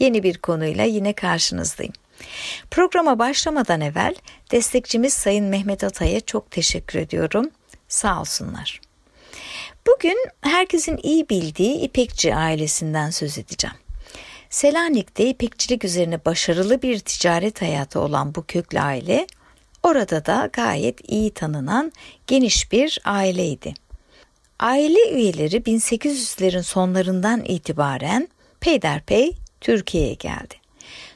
Yeni bir konuyla yine karşınızdayım. Programa başlamadan evvel destekçimiz Sayın Mehmet Atay'a çok teşekkür ediyorum. Sağ olsunlar. Bugün herkesin iyi bildiği İpekçi ailesinden söz edeceğim. Selanik'te ipekçilik üzerine başarılı bir ticaret hayatı olan bu köklü aile, orada da gayet iyi tanınan geniş bir aileydi. Aile üyeleri 1800'lerin sonlarından itibaren peyderpey Türkiye'ye geldi.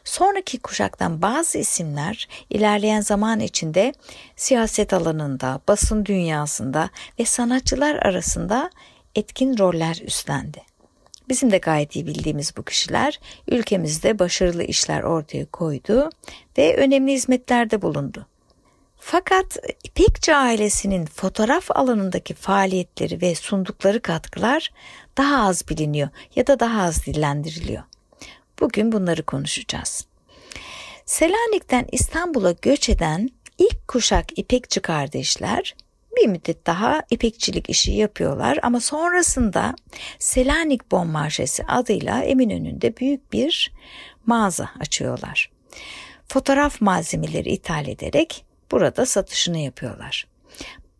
Sonraki kuşaktan bazı isimler ilerleyen zaman içinde siyaset alanında, basın dünyasında ve sanatçılar arasında etkin roller üstlendi. Bizim de gayet iyi bildiğimiz bu kişiler ülkemizde başarılı işler ortaya koydu ve önemli hizmetlerde bulundu. Fakat İpekçi ailesinin fotoğraf alanındaki faaliyetleri ve sundukları katkılar daha az biliniyor ya da daha az dillendiriliyor. Bugün bunları konuşacağız. Selanik'ten İstanbul'a göç eden ilk kuşak İpekçi kardeşler bir müddet daha ipekçilik işi yapıyorlar ama sonrasında Selanik Bon Marşesi adıyla Eminönü'nde büyük bir mağaza açıyorlar. Fotoğraf malzemeleri ithal ederek burada satışını yapıyorlar.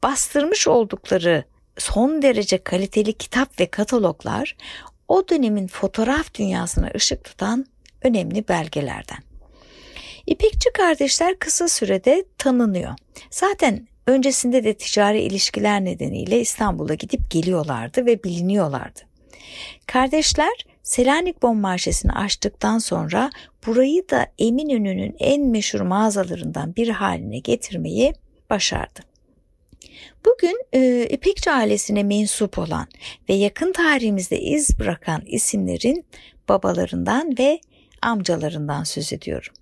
Bastırmış oldukları son derece kaliteli kitap ve kataloglar o dönemin fotoğraf dünyasına ışık tutan önemli belgelerden. İpekçi kardeşler kısa sürede tanınıyor. Zaten öncesinde de ticari ilişkiler nedeniyle İstanbul'a gidip geliyorlardı ve biliniyorlardı. Kardeşler Selanik Bon Marşesi'ni açtıktan sonra burayı da Eminönü'nün en meşhur mağazalarından bir haline getirmeyi başardı. Bugün e, İpekçi ailesine mensup olan ve yakın tarihimizde iz bırakan isimlerin babalarından ve amcalarından söz ediyorum.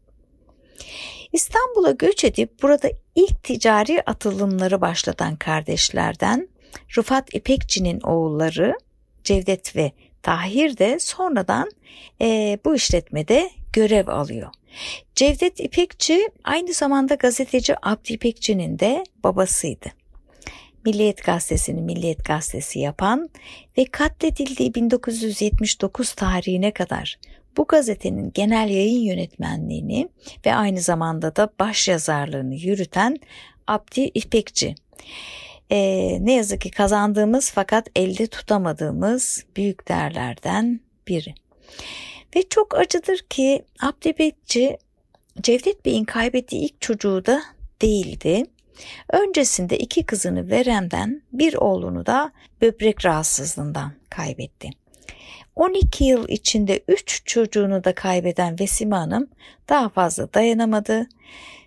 İstanbul'a göç edip burada ilk ticari atılımları başlatan kardeşlerden Rıfat İpekçi'nin oğulları Cevdet ve Tahir de sonradan e, bu işletmede görev alıyor. Cevdet İpekçi aynı zamanda gazeteci Abdi İpekçi'nin de babasıydı. Milliyet Gazetesi'ni Milliyet Gazetesi yapan ve katledildiği 1979 tarihine kadar bu gazetenin genel yayın yönetmenliğini ve aynı zamanda da baş yazarlığını yürüten Abdi İpekçi. Ee, ne yazık ki kazandığımız fakat elde tutamadığımız büyük değerlerden biri. Ve çok acıdır ki Abdi İpekçi Cevdet Bey'in kaybettiği ilk çocuğu da değildi. Öncesinde iki kızını verenden bir oğlunu da böbrek rahatsızlığından kaybetti. 12 yıl içinde 3 çocuğunu da kaybeden Vesime Hanım daha fazla dayanamadı.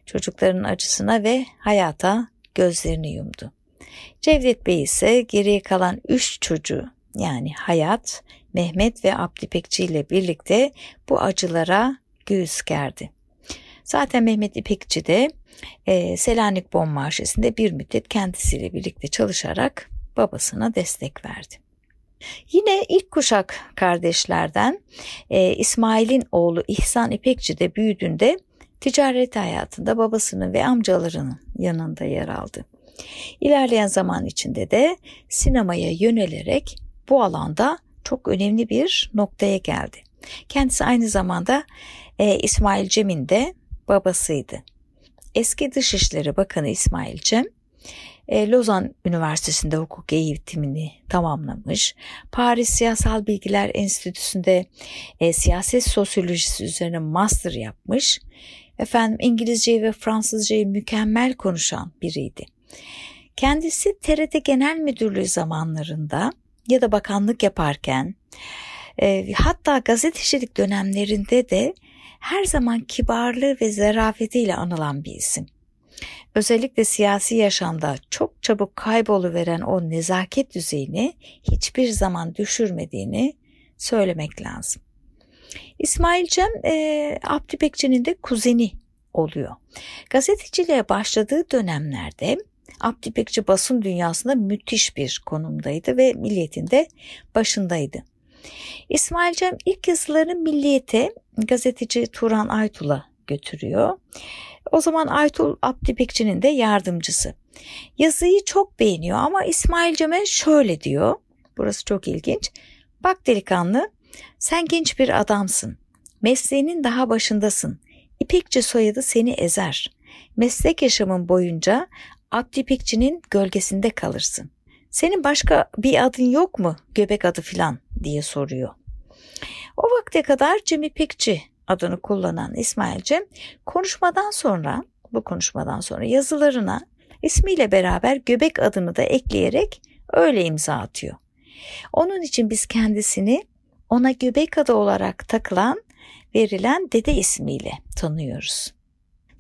Çocukların acısına ve hayata gözlerini yumdu. Cevdet Bey ise geriye kalan 3 çocuğu yani Hayat, Mehmet ve Abdi Pekçi ile birlikte bu acılara göğüs gerdi. Zaten Mehmet İpekçi de e, Selanik Bon Marşesi'nde bir müddet kendisiyle birlikte çalışarak babasına destek verdi. Yine ilk kuşak kardeşlerden e, İsmail'in oğlu İhsan İpekçi de büyüdüğünde ticaret hayatında babasının ve amcalarının yanında yer aldı. İlerleyen zaman içinde de sinemaya yönelerek bu alanda çok önemli bir noktaya geldi. Kendisi aynı zamanda e, İsmail Cem'in de babasıydı. Eski Dışişleri Bakanı İsmail Cem, e, Lozan Üniversitesi'nde hukuk eğitimini tamamlamış. Paris Siyasal Bilgiler Enstitüsü'nde e, siyaset sosyolojisi üzerine master yapmış. Efendim İngilizceyi ve Fransızcayı mükemmel konuşan biriydi. Kendisi TRT Genel Müdürlüğü zamanlarında ya da bakanlık yaparken e, hatta gazetecilik dönemlerinde de her zaman kibarlığı ve zarafetiyle anılan bir isim. Özellikle siyasi yaşamda çok çabuk kayboluveren o nezaket düzeyini hiçbir zaman düşürmediğini söylemek lazım. İsmail Cem e, Abdü Bekçi'nin de kuzeni oluyor. Gazeteciliğe başladığı dönemlerde Abdü Bekçi basın dünyasında müthiş bir konumdaydı ve milliyetin de başındaydı. İsmail Cem ilk yazılarını Milliyet'e gazeteci Turan Aytul'a götürüyor. O zaman Aytul Abdi Bekçi'nin de yardımcısı. Yazıyı çok beğeniyor ama İsmail Cem'e şöyle diyor. Burası çok ilginç. Bak delikanlı sen genç bir adamsın. Mesleğinin daha başındasın. İpekçi soyadı seni ezer. Meslek yaşamın boyunca Abdi İpekçi'nin gölgesinde kalırsın. Senin başka bir adın yok mu? Göbek adı filan diye soruyor. O vakte kadar Cem İpekçi adını kullanan İsmail Cem konuşmadan sonra bu konuşmadan sonra yazılarına ismiyle beraber göbek adını da ekleyerek öyle imza atıyor. Onun için biz kendisini ona göbek adı olarak takılan verilen dede ismiyle tanıyoruz.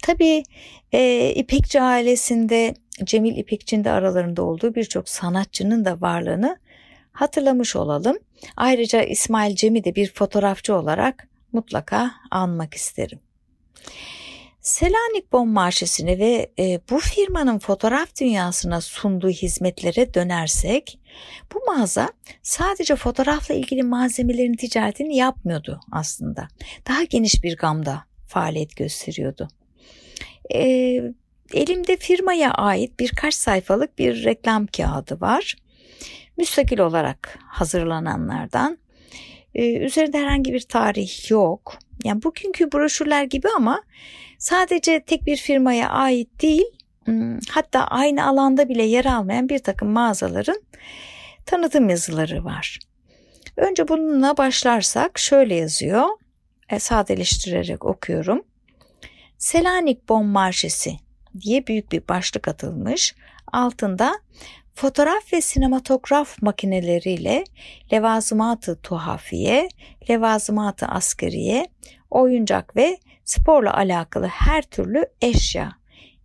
Tabii e, İpekçi ailesinde Cemil İpekçi'nin de aralarında olduğu birçok sanatçının da varlığını hatırlamış olalım. Ayrıca İsmail Cem'i de bir fotoğrafçı olarak mutlaka anmak isterim. Selanik Bon Marşesi'ne ve e, bu firmanın fotoğraf dünyasına sunduğu hizmetlere dönersek bu mağaza sadece fotoğrafla ilgili malzemelerin ticaretini yapmıyordu aslında. Daha geniş bir gamda faaliyet gösteriyordu. E, elimde firmaya ait birkaç sayfalık bir reklam kağıdı var. Müstakil olarak hazırlananlardan. E, üzerinde herhangi bir tarih yok. Yani bugünkü broşürler gibi ama sadece tek bir firmaya ait değil, hatta aynı alanda bile yer almayan bir takım mağazaların tanıtım yazıları var. Önce bununla başlarsak şöyle yazıyor. E, sadeleştirerek okuyorum. Selanik Bon Marşesi diye büyük bir başlık atılmış. Altında fotoğraf ve sinematograf makineleriyle levazımatı tuhafiye, levazımatı askeriye, oyuncak ve sporla alakalı her türlü eşya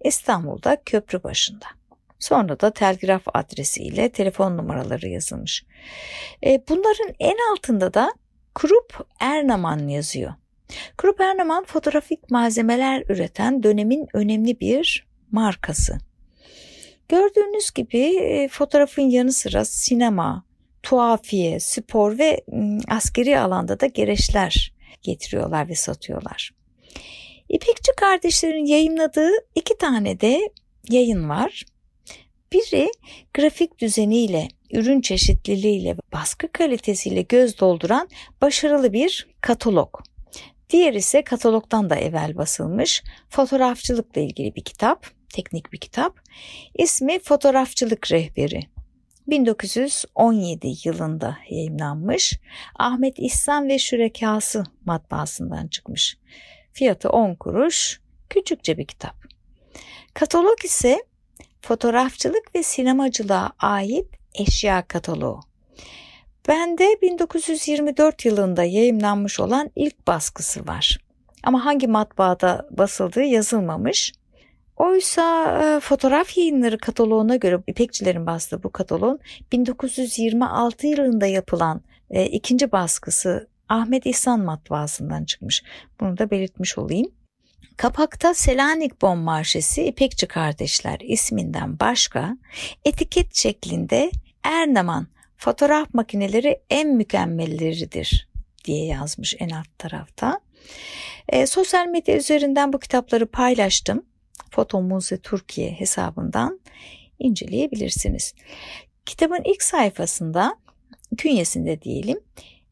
İstanbul'da köprü başında. Sonra da telgraf adresiyle telefon numaraları yazılmış. E, bunların en altında da Krupp Ernaman yazıyor. Krupp Ernaman fotoğrafik malzemeler üreten dönemin önemli bir markası. Gördüğünüz gibi e, fotoğrafın yanı sıra sinema, tuhafiye, spor ve askeri alanda da gereçler getiriyorlar ve satıyorlar. İpekçi kardeşlerin yayınladığı iki tane de yayın var. Biri grafik düzeniyle, ürün çeşitliliğiyle, baskı kalitesiyle göz dolduran başarılı bir katalog. Diğer ise katalogdan da evvel basılmış fotoğrafçılıkla ilgili bir kitap, teknik bir kitap. İsmi Fotoğrafçılık Rehberi. 1917 yılında yayınlanmış. Ahmet İhsan ve Şürekası matbaasından çıkmış. Fiyatı 10 kuruş. Küçükçe bir kitap. Katalog ise fotoğrafçılık ve sinemacılığa ait eşya kataloğu. Bende 1924 yılında yayımlanmış olan ilk baskısı var. Ama hangi matbaada basıldığı yazılmamış. Oysa e, fotoğraf yayınları kataloğuna göre İpekçilerin bastığı bu kataloğun 1926 yılında yapılan e, ikinci baskısı Ahmet İhsan matbaasından çıkmış. Bunu da belirtmiş olayım. Kapakta Selanik Bon Marşesi İpekçi Kardeşler isminden başka etiket şeklinde Ernaman fotoğraf makineleri en mükemmelleridir diye yazmış en alt tarafta. E, sosyal medya üzerinden bu kitapları paylaştım. Foto Muze Türkiye hesabından inceleyebilirsiniz. Kitabın ilk sayfasında künyesinde diyelim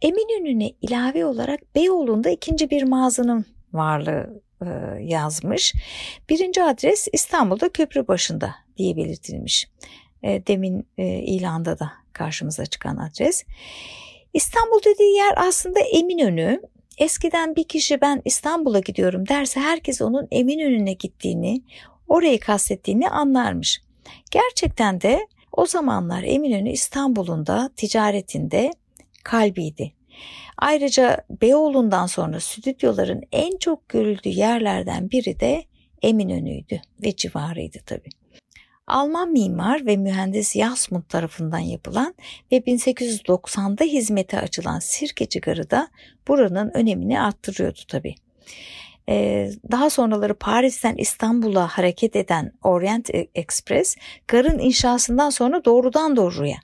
Eminönü'ne ilave olarak Beyoğlu'nda ikinci bir mağazanın varlığı e, yazmış. Birinci adres İstanbul'da köprü başında diye belirtilmiş. E, demin e, ilanda da karşımıza çıkan adres. İstanbul dediği yer aslında Eminönü. Eskiden bir kişi ben İstanbul'a gidiyorum derse herkes onun Eminönü'ne gittiğini, orayı kastettiğini anlarmış. Gerçekten de o zamanlar Eminönü İstanbul'un da ticaretinde kalbiydi. Ayrıca Beyoğlu'ndan sonra stüdyoların en çok görüldüğü yerlerden biri de Eminönü'ydü ve civarıydı tabii. Alman mimar ve mühendis Jasmund tarafından yapılan ve 1890'da hizmete açılan Sirkeci Garı da buranın önemini arttırıyordu tabii. Ee, daha sonraları Paris'ten İstanbul'a hareket eden Orient Express garın inşasından sonra doğrudan doğruya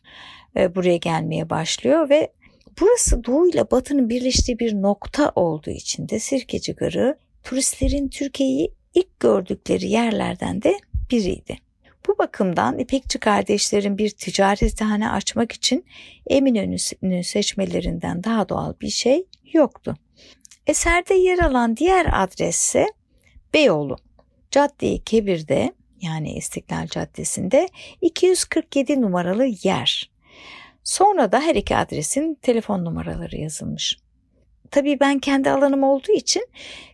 e, buraya gelmeye başlıyor ve burası doğu ile batının birleştiği bir nokta olduğu için de Sirkeci Garı turistlerin Türkiye'yi ilk gördükleri yerlerden de biriydi. Bu bakımdan İpekçi kardeşlerin bir ticarethane açmak için Eminönü'nü seçmelerinden daha doğal bir şey yoktu. Eserde yer alan diğer adresse Beyoğlu. Cadde-i Kebir'de yani İstiklal Caddesi'nde 247 numaralı yer. Sonra da her iki adresin telefon numaraları yazılmış. Tabii ben kendi alanım olduğu için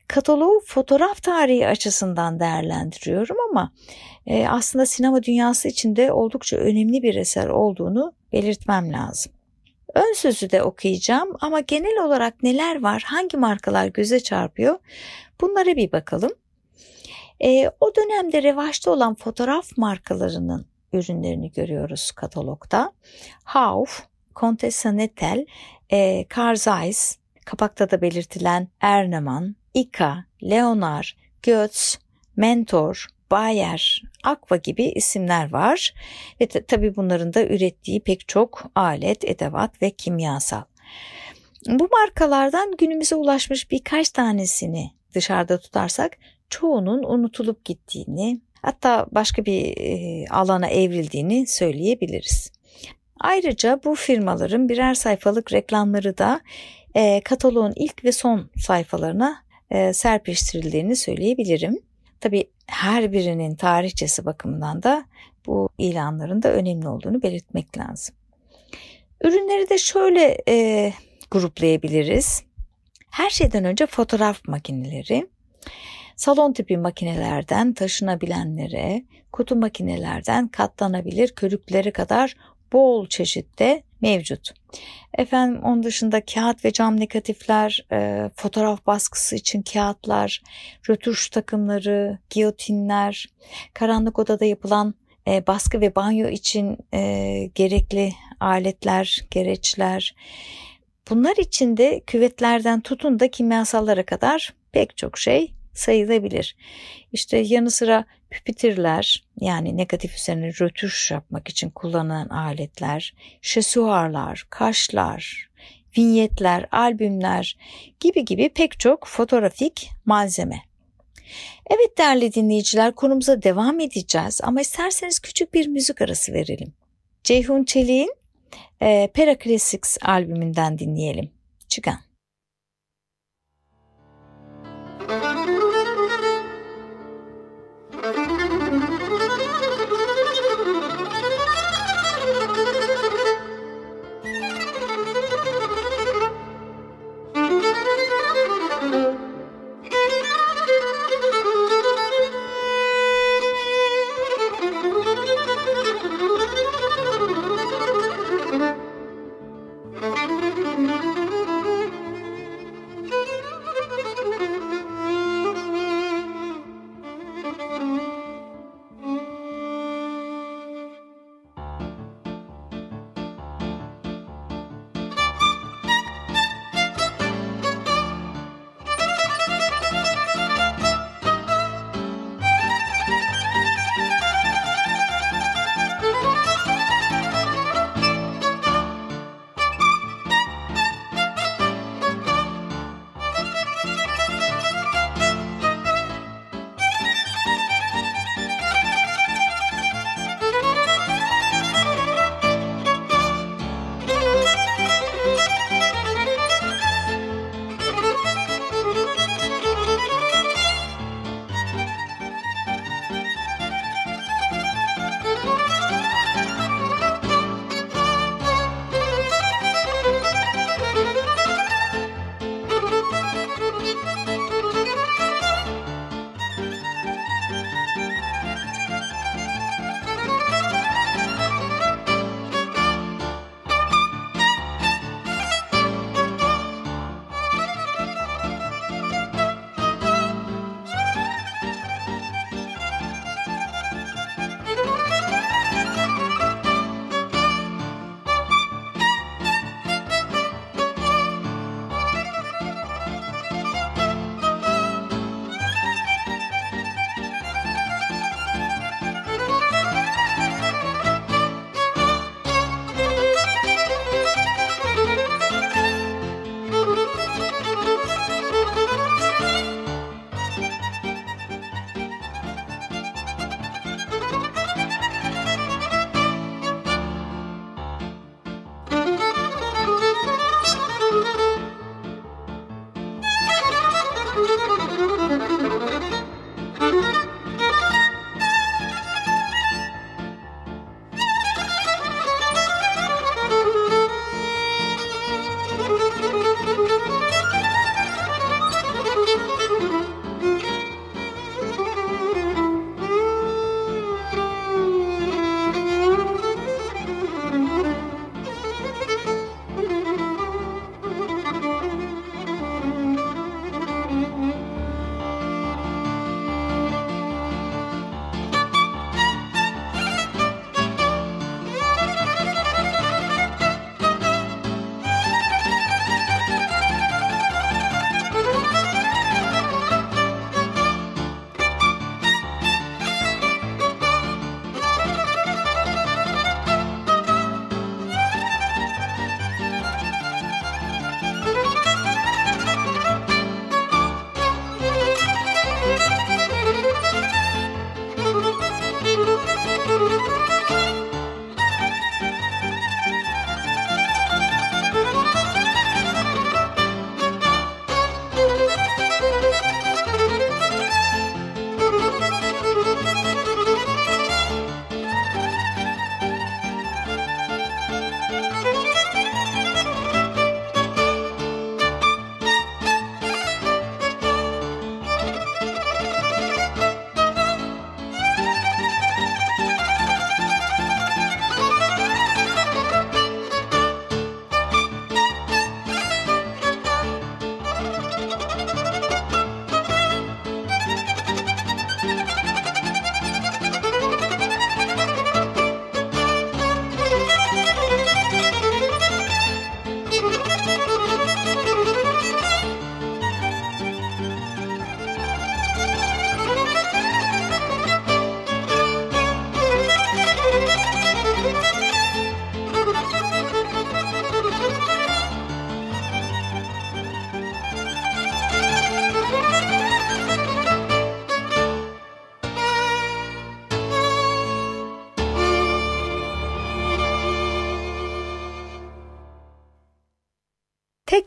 kataloğu fotoğraf tarihi açısından değerlendiriyorum ama e, aslında sinema dünyası içinde oldukça önemli bir eser olduğunu belirtmem lazım. Ön sözü de okuyacağım ama genel olarak neler var, hangi markalar göze çarpıyor bunlara bir bakalım. E, o dönemde revaçta olan fotoğraf markalarının ürünlerini görüyoruz katalogda. Hauf, Contessa Nettel, e, Carl Zeiss, kapakta da belirtilen Erneman, Ika, Leonard, Götz, Mentor, Bayer, Aqua gibi isimler var ve tabi bunların da ürettiği pek çok alet, edevat ve kimyasal. Bu markalardan günümüze ulaşmış birkaç tanesini dışarıda tutarsak çoğunun unutulup gittiğini hatta başka bir e, alana evrildiğini söyleyebiliriz. Ayrıca bu firmaların birer sayfalık reklamları da e, kataloğun ilk ve son sayfalarına e, serpiştirildiğini söyleyebilirim. Tabi her birinin tarihçesi bakımından da bu ilanların da önemli olduğunu belirtmek lazım. Ürünleri de şöyle e, gruplayabiliriz. Her şeyden önce fotoğraf makineleri, salon tipi makinelerden taşınabilenlere, kutu makinelerden katlanabilir körüklere kadar bol çeşitte mevcut. Efendim onun dışında kağıt ve cam negatifler, e, fotoğraf baskısı için kağıtlar, rötuş takımları, giyotinler, karanlık odada yapılan e, baskı ve banyo için e, gerekli aletler, gereçler. Bunlar içinde küvetlerden tutun da kimyasallara kadar pek çok şey sayılabilir. İşte yanı sıra püpitirler yani negatif üzerine rötuş yapmak için kullanılan aletler, şesuarlar, kaşlar, vinyetler, albümler gibi gibi pek çok fotoğrafik malzeme. Evet değerli dinleyiciler konumuza devam edeceğiz ama isterseniz küçük bir müzik arası verelim. Ceyhun Çelik'in e, Pera Classics albümünden dinleyelim. Çıkan.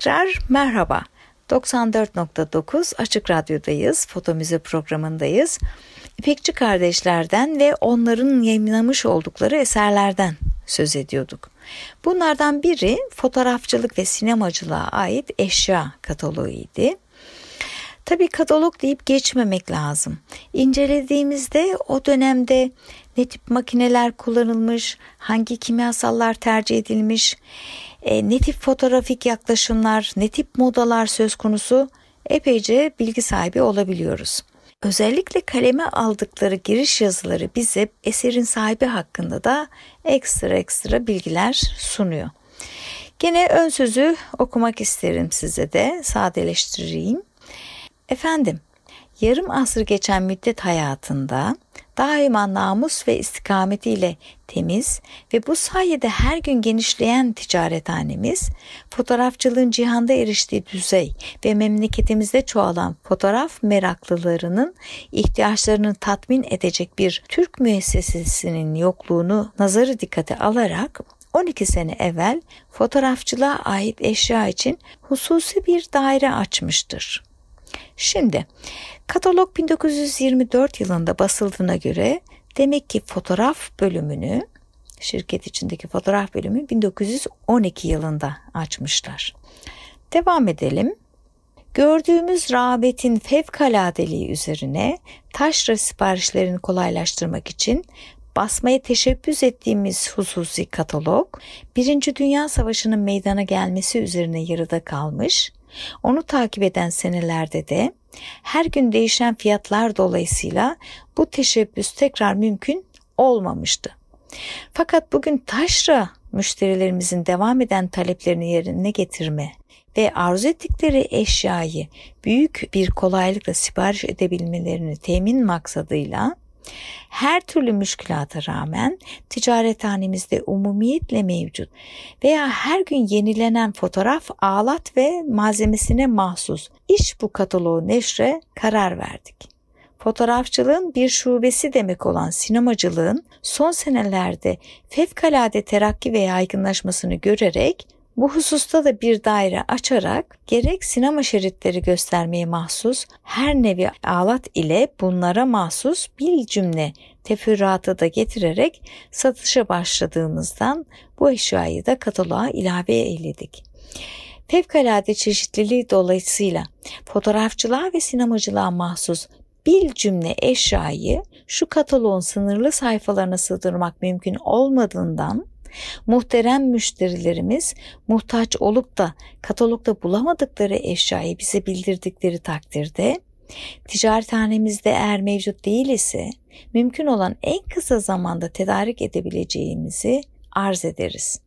Tekrar merhaba. 94.9 Açık Radyo'dayız. Foto Müze programındayız. İpekçi kardeşlerden ve onların yayınlamış oldukları eserlerden söz ediyorduk. Bunlardan biri fotoğrafçılık ve sinemacılığa ait eşya kataloğuydu. Tabii katalog deyip geçmemek lazım. İncelediğimizde o dönemde ne tip makineler kullanılmış, hangi kimyasallar tercih edilmiş, e, ne tip fotoğrafik yaklaşımlar, ne tip modalar söz konusu epeyce bilgi sahibi olabiliyoruz. Özellikle kaleme aldıkları giriş yazıları bize eserin sahibi hakkında da ekstra ekstra bilgiler sunuyor. Gene ön sözü okumak isterim size de sadeleştireyim. Efendim, yarım asır geçen müddet hayatında daima namus ve istikametiyle temiz ve bu sayede her gün genişleyen ticarethanemiz, fotoğrafçılığın cihanda eriştiği düzey ve memleketimizde çoğalan fotoğraf meraklılarının ihtiyaçlarını tatmin edecek bir Türk müessesesinin yokluğunu nazarı dikkate alarak 12 sene evvel fotoğrafçılığa ait eşya için hususi bir daire açmıştır. Şimdi katalog 1924 yılında basıldığına göre demek ki fotoğraf bölümünü şirket içindeki fotoğraf bölümü 1912 yılında açmışlar. Devam edelim. Gördüğümüz rağbetin fevkaladeliği üzerine taşra siparişlerini kolaylaştırmak için basmaya teşebbüs ettiğimiz hususi katalog, Birinci Dünya Savaşı'nın meydana gelmesi üzerine yarıda kalmış, onu takip eden senelerde de her gün değişen fiyatlar dolayısıyla bu teşebbüs tekrar mümkün olmamıştı. Fakat bugün taşra müşterilerimizin devam eden taleplerini yerine getirme ve arzu ettikleri eşyayı büyük bir kolaylıkla sipariş edebilmelerini temin maksadıyla her türlü müşkülata rağmen ticarethanemizde umumiyetle mevcut veya her gün yenilenen fotoğraf, ağlat ve malzemesine mahsus iş bu kataloğu neşre karar verdik. Fotoğrafçılığın bir şubesi demek olan sinemacılığın son senelerde fevkalade terakki ve yaygınlaşmasını görerek Bu hususta da bir daire açarak gerek sinema şeritleri göstermeye mahsus her nevi alat ile bunlara mahsus bir cümle teferruatı da getirerek satışa başladığımızdan bu eşyayı da kataloğa ilave eyledik. Fevkalade çeşitliliği dolayısıyla fotoğrafçılığa ve sinemacılığa mahsus bir cümle eşyayı şu kataloğun sınırlı sayfalarına sığdırmak mümkün olmadığından muhterem müşterilerimiz muhtaç olup da katalogda bulamadıkları eşyayı bize bildirdikleri takdirde ticarethanemizde eğer mevcut değil ise mümkün olan en kısa zamanda tedarik edebileceğimizi arz ederiz.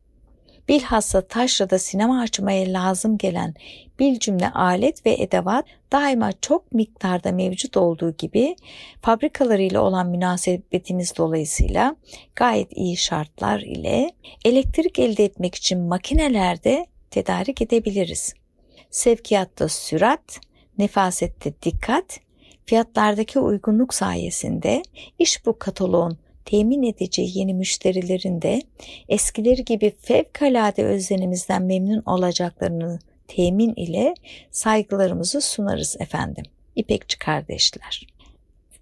Bilhassa taşrada sinema açmaya lazım gelen bir cümle alet ve edevat daima çok miktarda mevcut olduğu gibi fabrikalarıyla olan münasebetimiz dolayısıyla gayet iyi şartlar ile elektrik elde etmek için makinelerde tedarik edebiliriz. Sevkiyatta sürat, nefasette dikkat, fiyatlardaki uygunluk sayesinde iş bu kataloğun temin edeceği yeni müşterilerin de eskileri gibi fevkalade özlenimizden memnun olacaklarını temin ile saygılarımızı sunarız efendim. İpekçi kardeşler.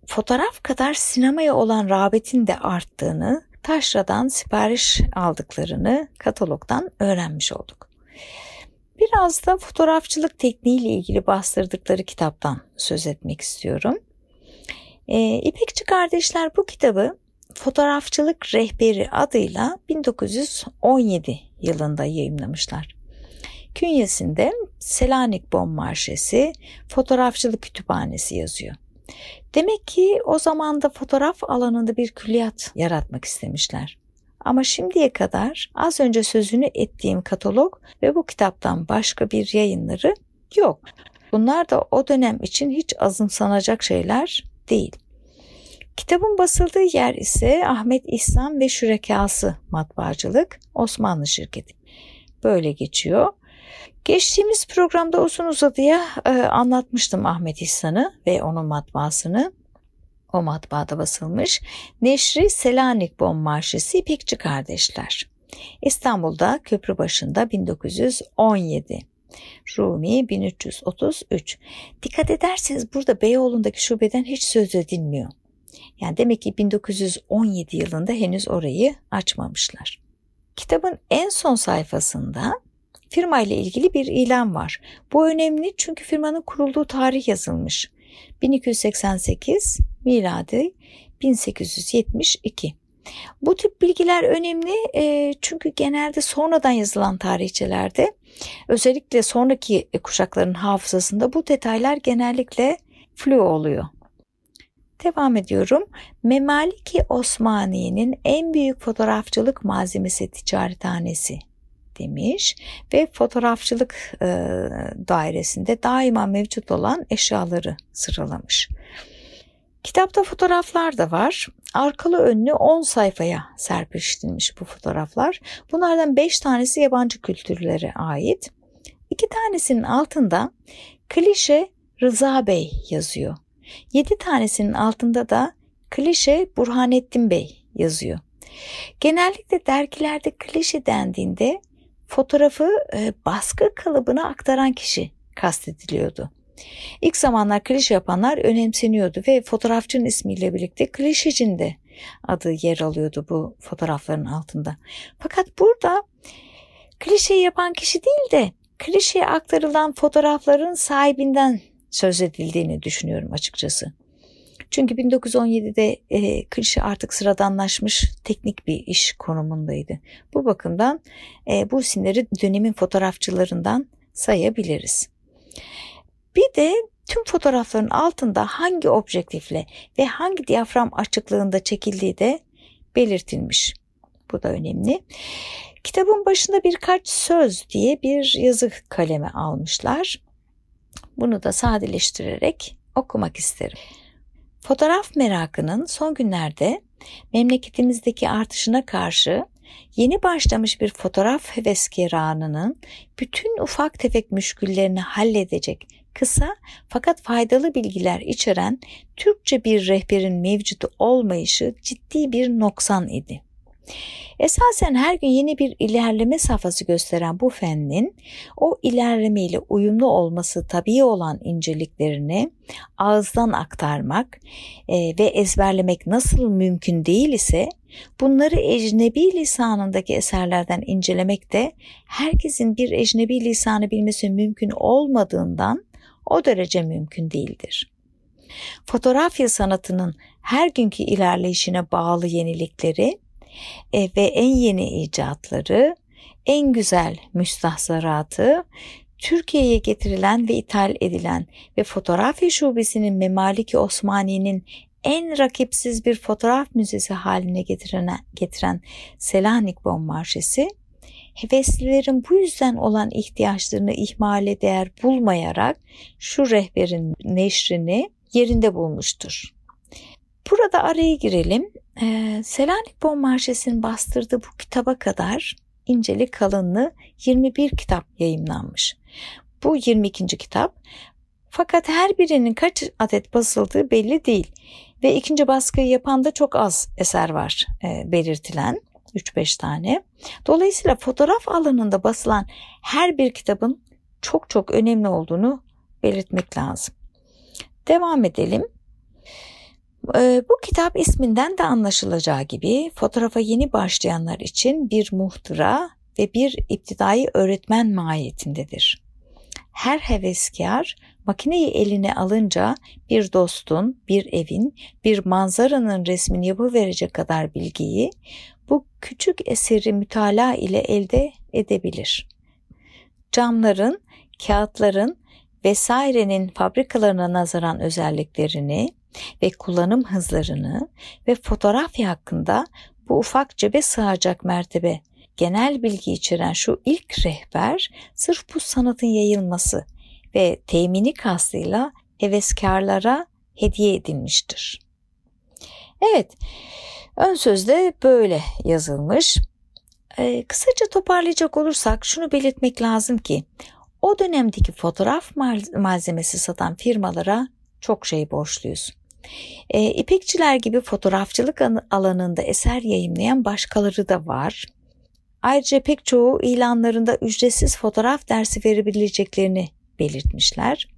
Fotoğraf kadar sinemaya olan rağbetin de arttığını, taşradan sipariş aldıklarını katalogdan öğrenmiş olduk. Biraz da fotoğrafçılık tekniğiyle ilgili bastırdıkları kitaptan söz etmek istiyorum. Ee, İpekçi kardeşler bu kitabı Fotoğrafçılık Rehberi adıyla 1917 yılında yayımlamışlar. Künyesinde Selanik Bon Marşesi Fotoğrafçılık Kütüphanesi yazıyor. Demek ki o zaman da fotoğraf alanında bir külliyat yaratmak istemişler. Ama şimdiye kadar az önce sözünü ettiğim katalog ve bu kitaptan başka bir yayınları yok. Bunlar da o dönem için hiç azımsanacak şeyler değil. Kitabın basıldığı yer ise Ahmet İhsan ve Şürekası Matbaacılık Osmanlı şirketi. Böyle geçiyor. Geçtiğimiz programda uzun uzadıya e, anlatmıştım Ahmet İhsan'ı ve onun matbaasını. O matbaada basılmış. Neşri Selanik Bon Marşesi İpekçi Kardeşler. İstanbul'da köprü başında 1917. Rumi 1333. Dikkat ederseniz burada Beyoğlu'ndaki şubeden hiç söz edilmiyor. Yani demek ki 1917 yılında henüz orayı açmamışlar. Kitabın en son sayfasında firma ile ilgili bir ilan var. Bu önemli çünkü firmanın kurulduğu tarih yazılmış. 1288 miladi 1872. Bu tip bilgiler önemli e, çünkü genelde sonradan yazılan tarihçelerde özellikle sonraki kuşakların hafızasında bu detaylar genellikle flu oluyor. Devam ediyorum. Memaliki Osmaniye'nin en büyük fotoğrafçılık malzemesi ticarethanesi demiş ve fotoğrafçılık e, dairesinde daima mevcut olan eşyaları sıralamış. Kitapta fotoğraflar da var. Arkalı önlü 10 sayfaya serpiştirilmiş bu fotoğraflar. Bunlardan 5 tanesi yabancı kültürlere ait. 2 tanesinin altında klişe Rıza Bey yazıyor. 7 tanesinin altında da klişe Burhanettin Bey yazıyor. Genellikle dergilerde klişe dendiğinde fotoğrafı e, baskı kalıbına aktaran kişi kastediliyordu. İlk zamanlar klişe yapanlar önemseniyordu ve fotoğrafçının ismiyle birlikte klişecin de adı yer alıyordu bu fotoğrafların altında. Fakat burada klişeyi yapan kişi değil de klişeye aktarılan fotoğrafların sahibinden söz edildiğini düşünüyorum açıkçası. Çünkü 1917'de e, klişe artık sıradanlaşmış teknik bir iş konumundaydı. Bu bakımdan e, bu isimleri dönemin fotoğrafçılarından sayabiliriz. Bir de tüm fotoğrafların altında hangi objektifle ve hangi diyafram açıklığında çekildiği de belirtilmiş. Bu da önemli. Kitabın başında birkaç söz diye bir yazı kaleme almışlar. Bunu da sadeleştirerek okumak isterim. Fotoğraf merakının son günlerde memleketimizdeki artışına karşı yeni başlamış bir fotoğraf heveskeranının bütün ufak tefek müşküllerini halledecek kısa fakat faydalı bilgiler içeren Türkçe bir rehberin mevcudu olmayışı ciddi bir noksan idi. Esasen her gün yeni bir ilerleme safhası gösteren bu fennin o ilerlemeyle uyumlu olması tabii olan inceliklerini ağızdan aktarmak e, ve ezberlemek nasıl mümkün değil ise bunları ecnebi lisanındaki eserlerden incelemek de herkesin bir ecnebi lisanı bilmesi mümkün olmadığından o derece mümkün değildir. Fotoğrafya sanatının her günkü ilerleyişine bağlı yenilikleri e, ve en yeni icatları, en güzel müstahzaratı, Türkiye'ye getirilen ve ithal edilen ve fotoğrafya şubesinin Memaliki Osmani'nin en rakipsiz bir fotoğraf müzesi haline getiren, getiren Selanik Bon Marşesi, heveslilerin bu yüzden olan ihtiyaçlarını ihmale değer bulmayarak şu rehberin neşrini yerinde bulmuştur. Burada araya girelim. Ee, Selanik Bon Marşesi'nin bastırdığı bu kitaba kadar inceli kalınlığı 21 kitap yayımlanmış. Bu 22. kitap fakat her birinin kaç adet basıldığı belli değil ve ikinci baskıyı yapan da çok az eser var e, belirtilen 3-5 tane. Dolayısıyla fotoğraf alanında basılan her bir kitabın çok çok önemli olduğunu belirtmek lazım. Devam edelim. Ee, bu kitap isminden de anlaşılacağı gibi fotoğrafa yeni başlayanlar için bir muhtıra ve bir iptidai öğretmen mahiyetindedir. Her heveskar makineyi eline alınca bir dostun, bir evin, bir manzaranın resmini yapıverecek kadar bilgiyi bu küçük eseri mütalaa ile elde edebilir. Camların, kağıtların vesairenin fabrikalarına nazaran özelliklerini ve kullanım hızlarını ve fotoğrafya hakkında bu ufak cebe sığacak mertebe genel bilgi içeren şu ilk rehber sırf bu sanatın yayılması ve temini kastıyla heveskarlara hediye edilmiştir. Evet, ön sözde böyle yazılmış. Ee, kısaca toparlayacak olursak şunu belirtmek lazım ki o dönemdeki fotoğraf malzemesi satan firmalara çok şey borçluyuz. E, İpekçiler gibi fotoğrafçılık alanında eser yayımlayan başkaları da var. Ayrıca pek çoğu ilanlarında ücretsiz fotoğraf dersi verebileceklerini belirtmişler.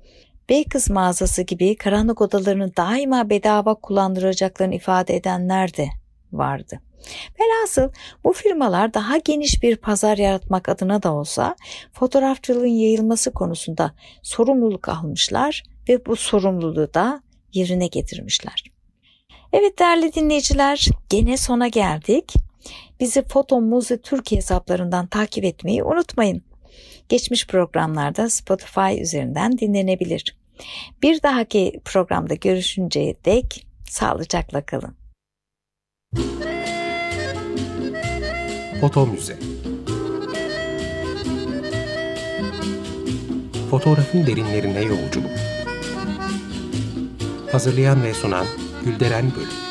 Beyköz mağazası gibi karanlık odalarını daima bedava kullandıracaklarını ifade edenler de vardı. Velhasıl bu firmalar daha geniş bir pazar yaratmak adına da olsa fotoğrafçılığın yayılması konusunda sorumluluk almışlar ve bu sorumluluğu da yerine getirmişler. Evet değerli dinleyiciler gene sona geldik. Bizi Foto Muzi Türkiye hesaplarından takip etmeyi unutmayın. Geçmiş programlarda Spotify üzerinden dinlenebilir. Bir dahaki programda görüşünceye dek sağlıcakla kalın. Foto Müze Fotoğrafın derinlerine yolculuk Hazırlayan ve sunan Gülderen Bölüm